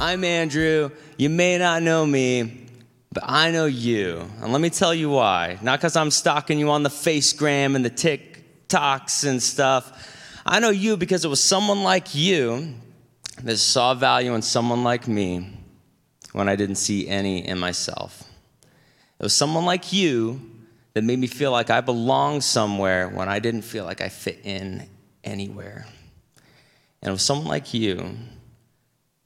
I'm Andrew. You may not know me, but I know you. And let me tell you why. Not because I'm stalking you on the Facegram and the TikToks and stuff. I know you because it was someone like you that saw value in someone like me when I didn't see any in myself. It was someone like you that made me feel like I belonged somewhere when I didn't feel like I fit in anywhere. And it was someone like you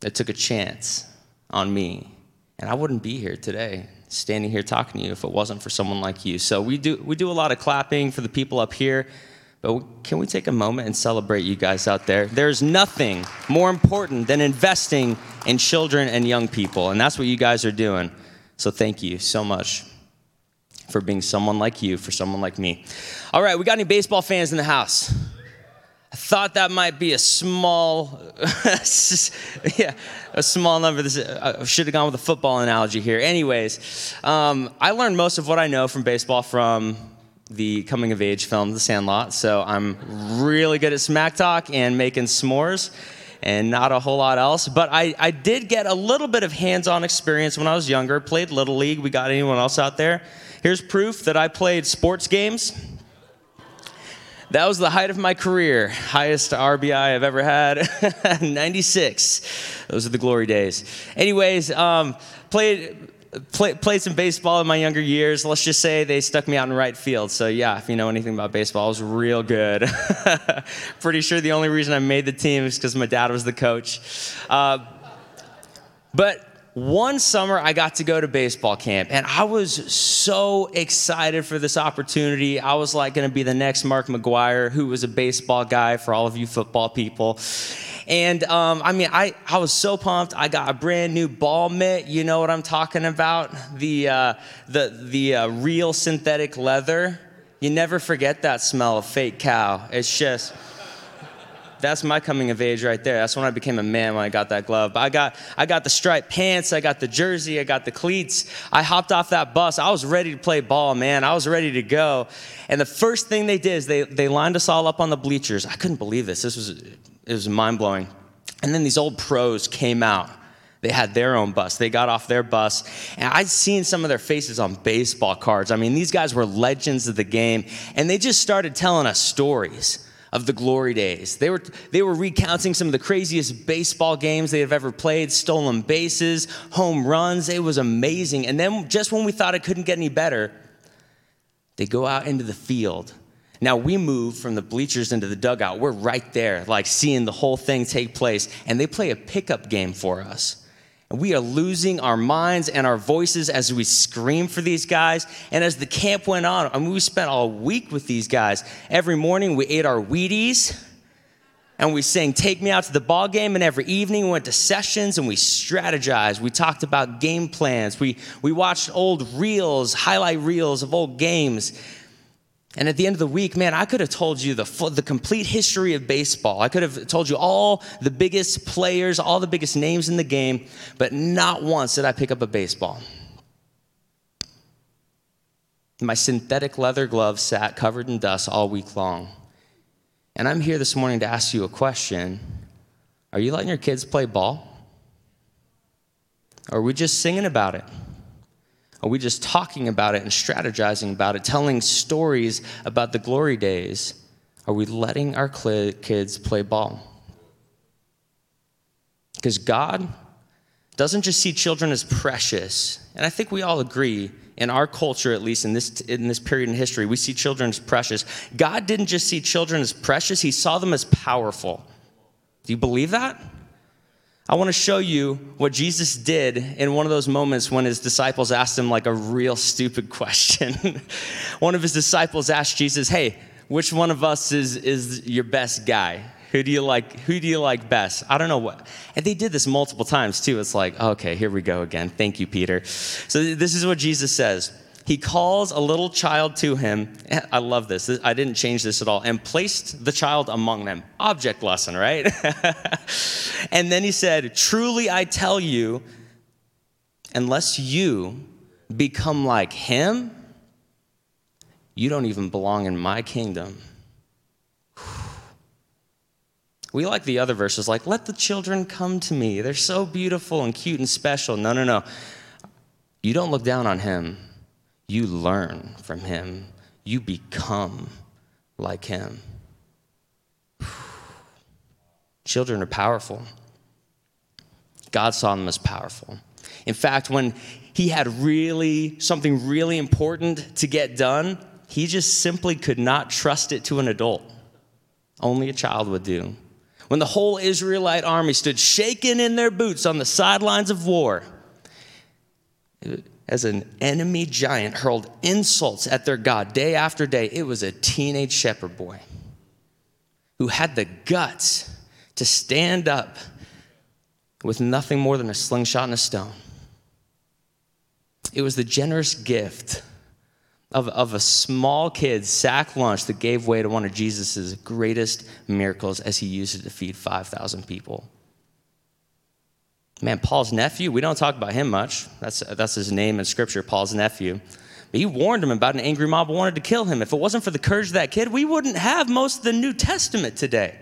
that took a chance on me. And I wouldn't be here today, standing here talking to you, if it wasn't for someone like you. So we do, we do a lot of clapping for the people up here. But can we take a moment and celebrate you guys out there? There's nothing more important than investing in children and young people, and that's what you guys are doing. So thank you so much for being someone like you, for someone like me. All right, we got any baseball fans in the house? I thought that might be a small, yeah, a small number. This, I should have gone with a football analogy here. Anyways, um, I learned most of what I know from baseball from the coming of age film, The Sandlot. So I'm really good at smack talk and making s'mores and not a whole lot else. But I, I did get a little bit of hands on experience when I was younger, played Little League. We got anyone else out there? Here's proof that I played sports games that was the height of my career. Highest RBI I've ever had 96. Those are the glory days. Anyways, um, played. Play, played some baseball in my younger years. Let's just say they stuck me out in right field. So, yeah, if you know anything about baseball, I was real good. Pretty sure the only reason I made the team is because my dad was the coach. Uh, but one summer I got to go to baseball camp and I was so excited for this opportunity. I was like going to be the next Mark McGwire, who was a baseball guy for all of you football people. And um, I mean, I, I was so pumped. I got a brand new ball mitt. You know what I'm talking about? The, uh, the, the uh, real synthetic leather. You never forget that smell of fake cow. It's just that's my coming of age right there. That's when I became a man when I got that glove. But I got I got the striped pants, I got the jersey, I got the cleats. I hopped off that bus. I was ready to play ball, man. I was ready to go. And the first thing they did is they they lined us all up on the bleachers. I couldn't believe this. This was it was mind blowing. And then these old pros came out. They had their own bus. They got off their bus. And I'd seen some of their faces on baseball cards. I mean, these guys were legends of the game. And they just started telling us stories of the glory days. They were, they were recounting some of the craziest baseball games they have ever played, stolen bases, home runs. It was amazing. And then just when we thought it couldn't get any better, they go out into the field. Now we move from the bleachers into the dugout. We're right there, like seeing the whole thing take place. And they play a pickup game for us. We are losing our minds and our voices as we scream for these guys. And as the camp went on, I mean, we spent all week with these guys. Every morning we ate our Wheaties and we sang Take Me Out to the Ball Game. And every evening we went to sessions and we strategized. We talked about game plans. We, we watched old reels, highlight reels of old games. And at the end of the week, man, I could have told you the, full, the complete history of baseball. I could have told you all the biggest players, all the biggest names in the game, but not once did I pick up a baseball. My synthetic leather gloves sat covered in dust all week long. And I'm here this morning to ask you a question Are you letting your kids play ball? Or are we just singing about it? Are we just talking about it and strategizing about it, telling stories about the glory days? Are we letting our kids play ball? Because God doesn't just see children as precious, and I think we all agree in our culture, at least in this, in this period in history, we see children as precious. God didn't just see children as precious, He saw them as powerful. Do you believe that? I want to show you what Jesus did in one of those moments when his disciples asked him like a real stupid question. one of his disciples asked Jesus, "Hey, which one of us is is your best guy? Who do you like? Who do you like best?" I don't know what. And they did this multiple times too. It's like, "Okay, here we go again. Thank you, Peter." So this is what Jesus says he calls a little child to him. I love this. I didn't change this at all. And placed the child among them. Object lesson, right? and then he said, Truly I tell you, unless you become like him, you don't even belong in my kingdom. We like the other verses, like, let the children come to me. They're so beautiful and cute and special. No, no, no. You don't look down on him, you learn from him, you become like him. Children are powerful. God saw them as powerful. In fact, when he had really something really important to get done, he just simply could not trust it to an adult. Only a child would do. When the whole Israelite army stood shaking in their boots on the sidelines of war, as an enemy giant hurled insults at their God day after day, it was a teenage shepherd boy who had the guts to stand up with nothing more than a slingshot and a stone. It was the generous gift of, of a small kid's sack lunch that gave way to one of Jesus' greatest miracles as he used it to feed 5,000 people. Man, Paul's nephew, we don't talk about him much. That's, that's his name in scripture, Paul's nephew. But he warned him about an angry mob who wanted to kill him. If it wasn't for the courage of that kid, we wouldn't have most of the New Testament today.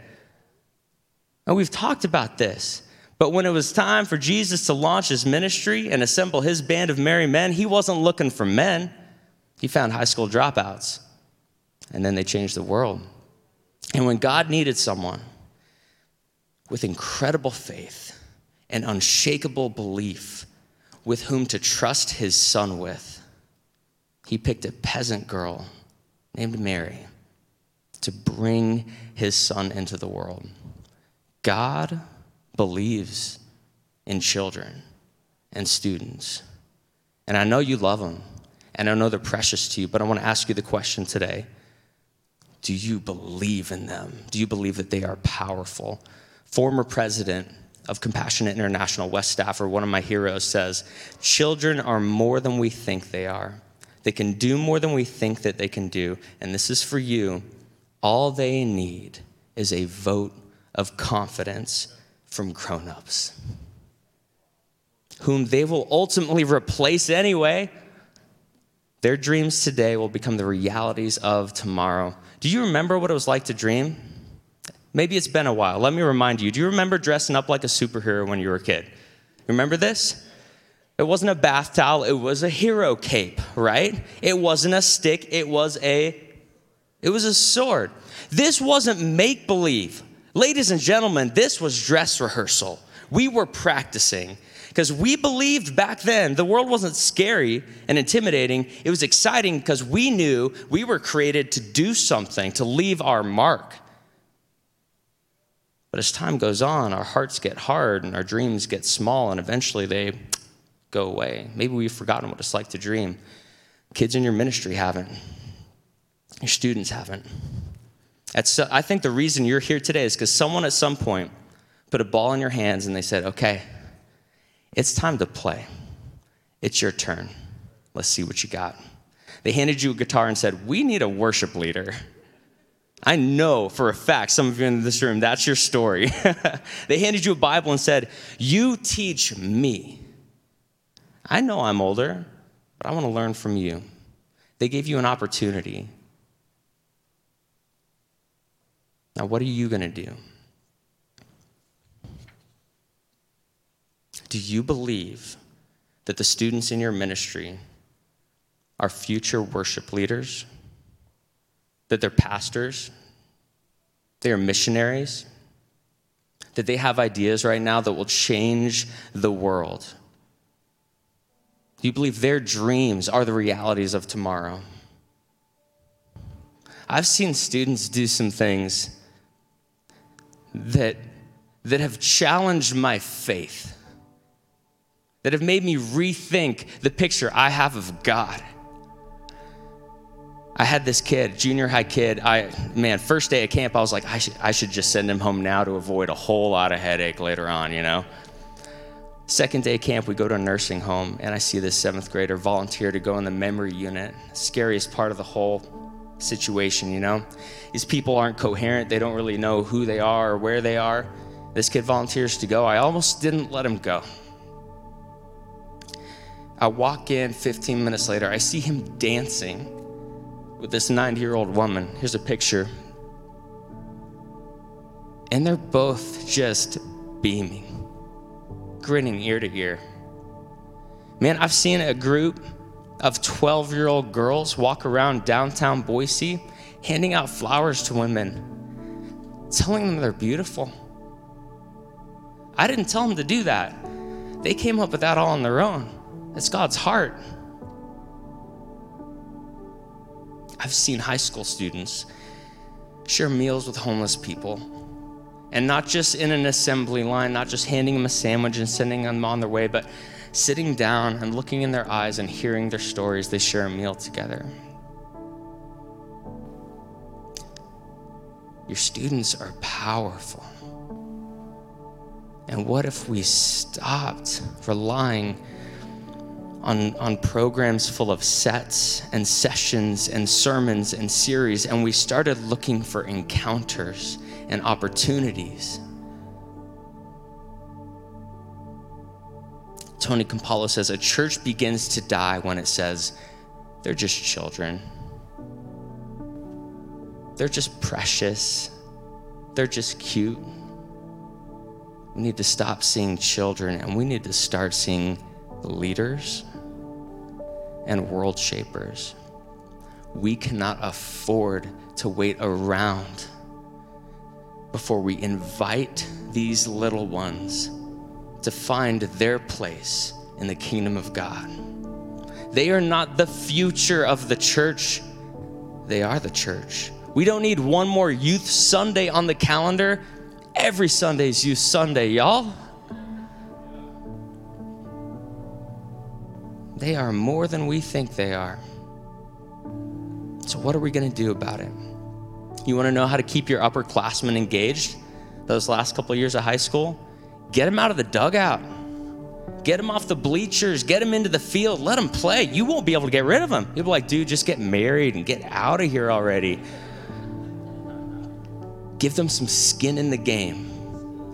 And we've talked about this. But when it was time for Jesus to launch his ministry and assemble his band of merry men, he wasn't looking for men. He found high school dropouts. And then they changed the world. And when God needed someone with incredible faith and unshakable belief with whom to trust his son with, he picked a peasant girl named Mary to bring his son into the world. God believes in children and students. And I know you love them, and I know they're precious to you, but I want to ask you the question today Do you believe in them? Do you believe that they are powerful? Former president of Compassionate International, Wes Stafford, one of my heroes, says Children are more than we think they are. They can do more than we think that they can do. And this is for you. All they need is a vote of confidence from grown ups, whom they will ultimately replace anyway. Their dreams today will become the realities of tomorrow. Do you remember what it was like to dream? Maybe it's been a while. Let me remind you. Do you remember dressing up like a superhero when you were a kid? Remember this? It wasn't a bath towel, it was a hero cape, right? It wasn't a stick, it was a it was a sword. This wasn't make believe. Ladies and gentlemen, this was dress rehearsal. We were practicing because we believed back then the world wasn't scary and intimidating. It was exciting because we knew we were created to do something, to leave our mark. But as time goes on, our hearts get hard and our dreams get small, and eventually they go away. Maybe we've forgotten what it's like to dream. Kids in your ministry haven't, your students haven't. So, I think the reason you're here today is because someone at some point put a ball in your hands and they said, okay, it's time to play. It's your turn. Let's see what you got. They handed you a guitar and said, We need a worship leader. I know for a fact, some of you in this room, that's your story. they handed you a Bible and said, You teach me. I know I'm older, but I want to learn from you. They gave you an opportunity Now, what are you going to do? Do you believe that the students in your ministry are future worship leaders? That they're pastors? They are missionaries? That they have ideas right now that will change the world? Do you believe their dreams are the realities of tomorrow? I've seen students do some things that, that have challenged my faith, that have made me rethink the picture I have of God. I had this kid, junior high kid. I man, first day at camp, I was like, I should I should just send him home now to avoid a whole lot of headache later on, you know. Second day of camp, we go to a nursing home, and I see this seventh grader volunteer to go in the memory unit. Scariest part of the whole situation, you know? These people aren't coherent. They don't really know who they are or where they are. This kid volunteers to go. I almost didn't let him go. I walk in 15 minutes later. I see him dancing with this 90 year old woman. Here's a picture. And they're both just beaming, grinning ear to ear. Man, I've seen a group of 12 year old girls walk around downtown Boise handing out flowers to women, telling them they're beautiful. I didn't tell them to do that. They came up with that all on their own. It's God's heart. I've seen high school students share meals with homeless people. And not just in an assembly line, not just handing them a sandwich and sending them on their way, but sitting down and looking in their eyes and hearing their stories. They share a meal together. Your students are powerful. And what if we stopped relying on, on programs full of sets and sessions and sermons and series, and we started looking for encounters and opportunities. Tony Campolo says a church begins to die when it says they're just children. They're just precious. They're just cute. We need to stop seeing children and we need to start seeing leaders and world shapers. We cannot afford to wait around before we invite these little ones to find their place in the kingdom of God. They are not the future of the church, they are the church. We don't need one more youth Sunday on the calendar. Every Sunday is Youth Sunday, y'all. They are more than we think they are. So, what are we going to do about it? You want to know how to keep your upperclassmen engaged those last couple of years of high school? Get them out of the dugout. Get them off the bleachers. Get them into the field. Let them play. You won't be able to get rid of them. You'll be like, dude, just get married and get out of here already. Give them some skin in the game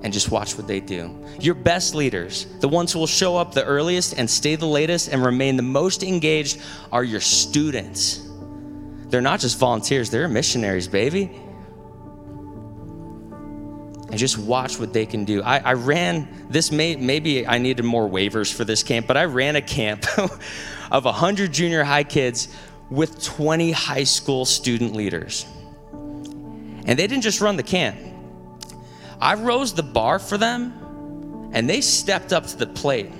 and just watch what they do. Your best leaders, the ones who will show up the earliest and stay the latest and remain the most engaged, are your students. They're not just volunteers, they're missionaries, baby. And just watch what they can do. I, I ran this, may, maybe I needed more waivers for this camp, but I ran a camp of 100 junior high kids with 20 high school student leaders. And they didn't just run the camp, I rose the bar for them, and they stepped up to the plate.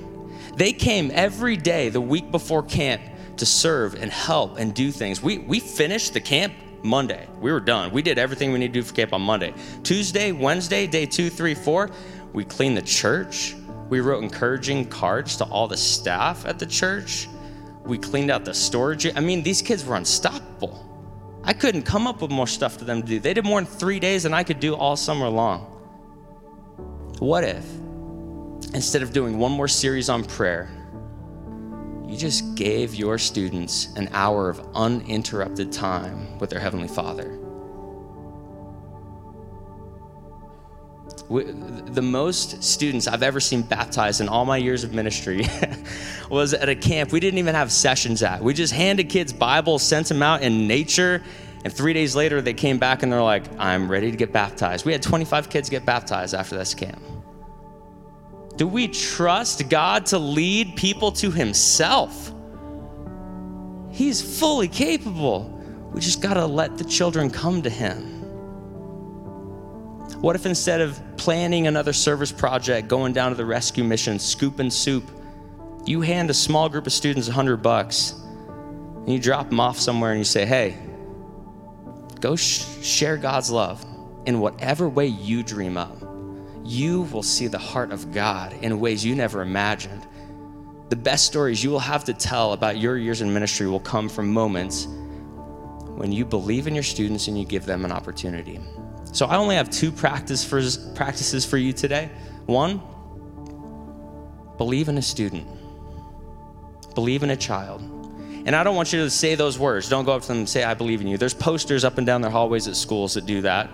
They came every day the week before camp to serve and help and do things. We, we finished the camp Monday. We were done. We did everything we need to do for camp on Monday. Tuesday, Wednesday, day two, three, four, we cleaned the church. We wrote encouraging cards to all the staff at the church. We cleaned out the storage. I mean, these kids were unstoppable. I couldn't come up with more stuff for them to do. They did more in three days than I could do all summer long. What if, instead of doing one more series on prayer, you just gave your students an hour of uninterrupted time with their Heavenly Father? the most students I've ever seen baptized in all my years of ministry was at a camp we didn't even have sessions at. We just handed kids Bibles, sent them out in nature, and three days later, they came back and they're like, I'm ready to get baptized. We had 25 kids get baptized after this camp. Do we trust God to lead people to Himself? He's fully capable. We just got to let the children come to Him. What if instead of planning another service project, going down to the rescue mission, scooping soup, you hand a small group of students 100 bucks and you drop them off somewhere and you say, hey, Go sh- share God's love in whatever way you dream up. You will see the heart of God in ways you never imagined. The best stories you will have to tell about your years in ministry will come from moments when you believe in your students and you give them an opportunity. So I only have two practice for, practices for you today. One, believe in a student, believe in a child. And I don't want you to say those words. Don't go up to them and say, I believe in you. There's posters up and down their hallways at schools that do that.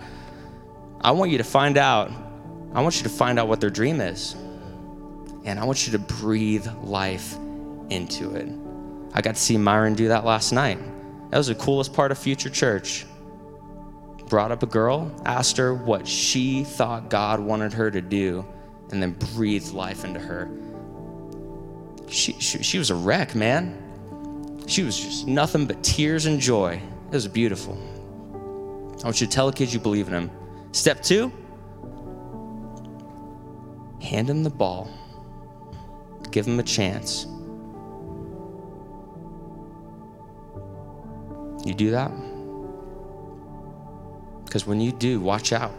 I want you to find out, I want you to find out what their dream is. And I want you to breathe life into it. I got to see Myron do that last night. That was the coolest part of Future Church. brought up a girl, asked her what she thought God wanted her to do, and then breathed life into her. She, she, she was a wreck, man. She was just nothing but tears and joy. It was beautiful. I want you to tell the kids you believe in them. Step two hand him the ball, give him a chance. You do that? Because when you do, watch out.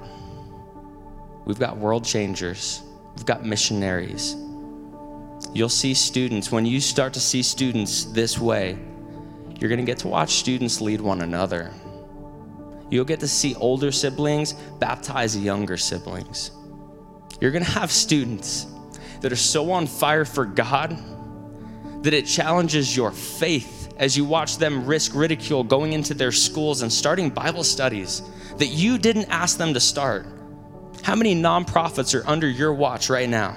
We've got world changers, we've got missionaries. You'll see students, when you start to see students this way, you're going to get to watch students lead one another. You'll get to see older siblings baptize younger siblings. You're going to have students that are so on fire for God that it challenges your faith as you watch them risk ridicule going into their schools and starting Bible studies that you didn't ask them to start. How many nonprofits are under your watch right now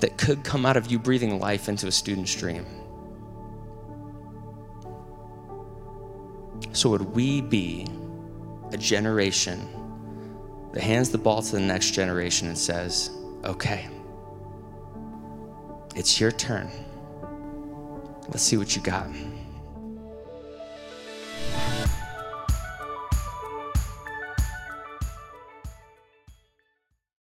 that could come out of you breathing life into a student's dream. So, would we be a generation that hands the ball to the next generation and says, okay, it's your turn. Let's see what you got.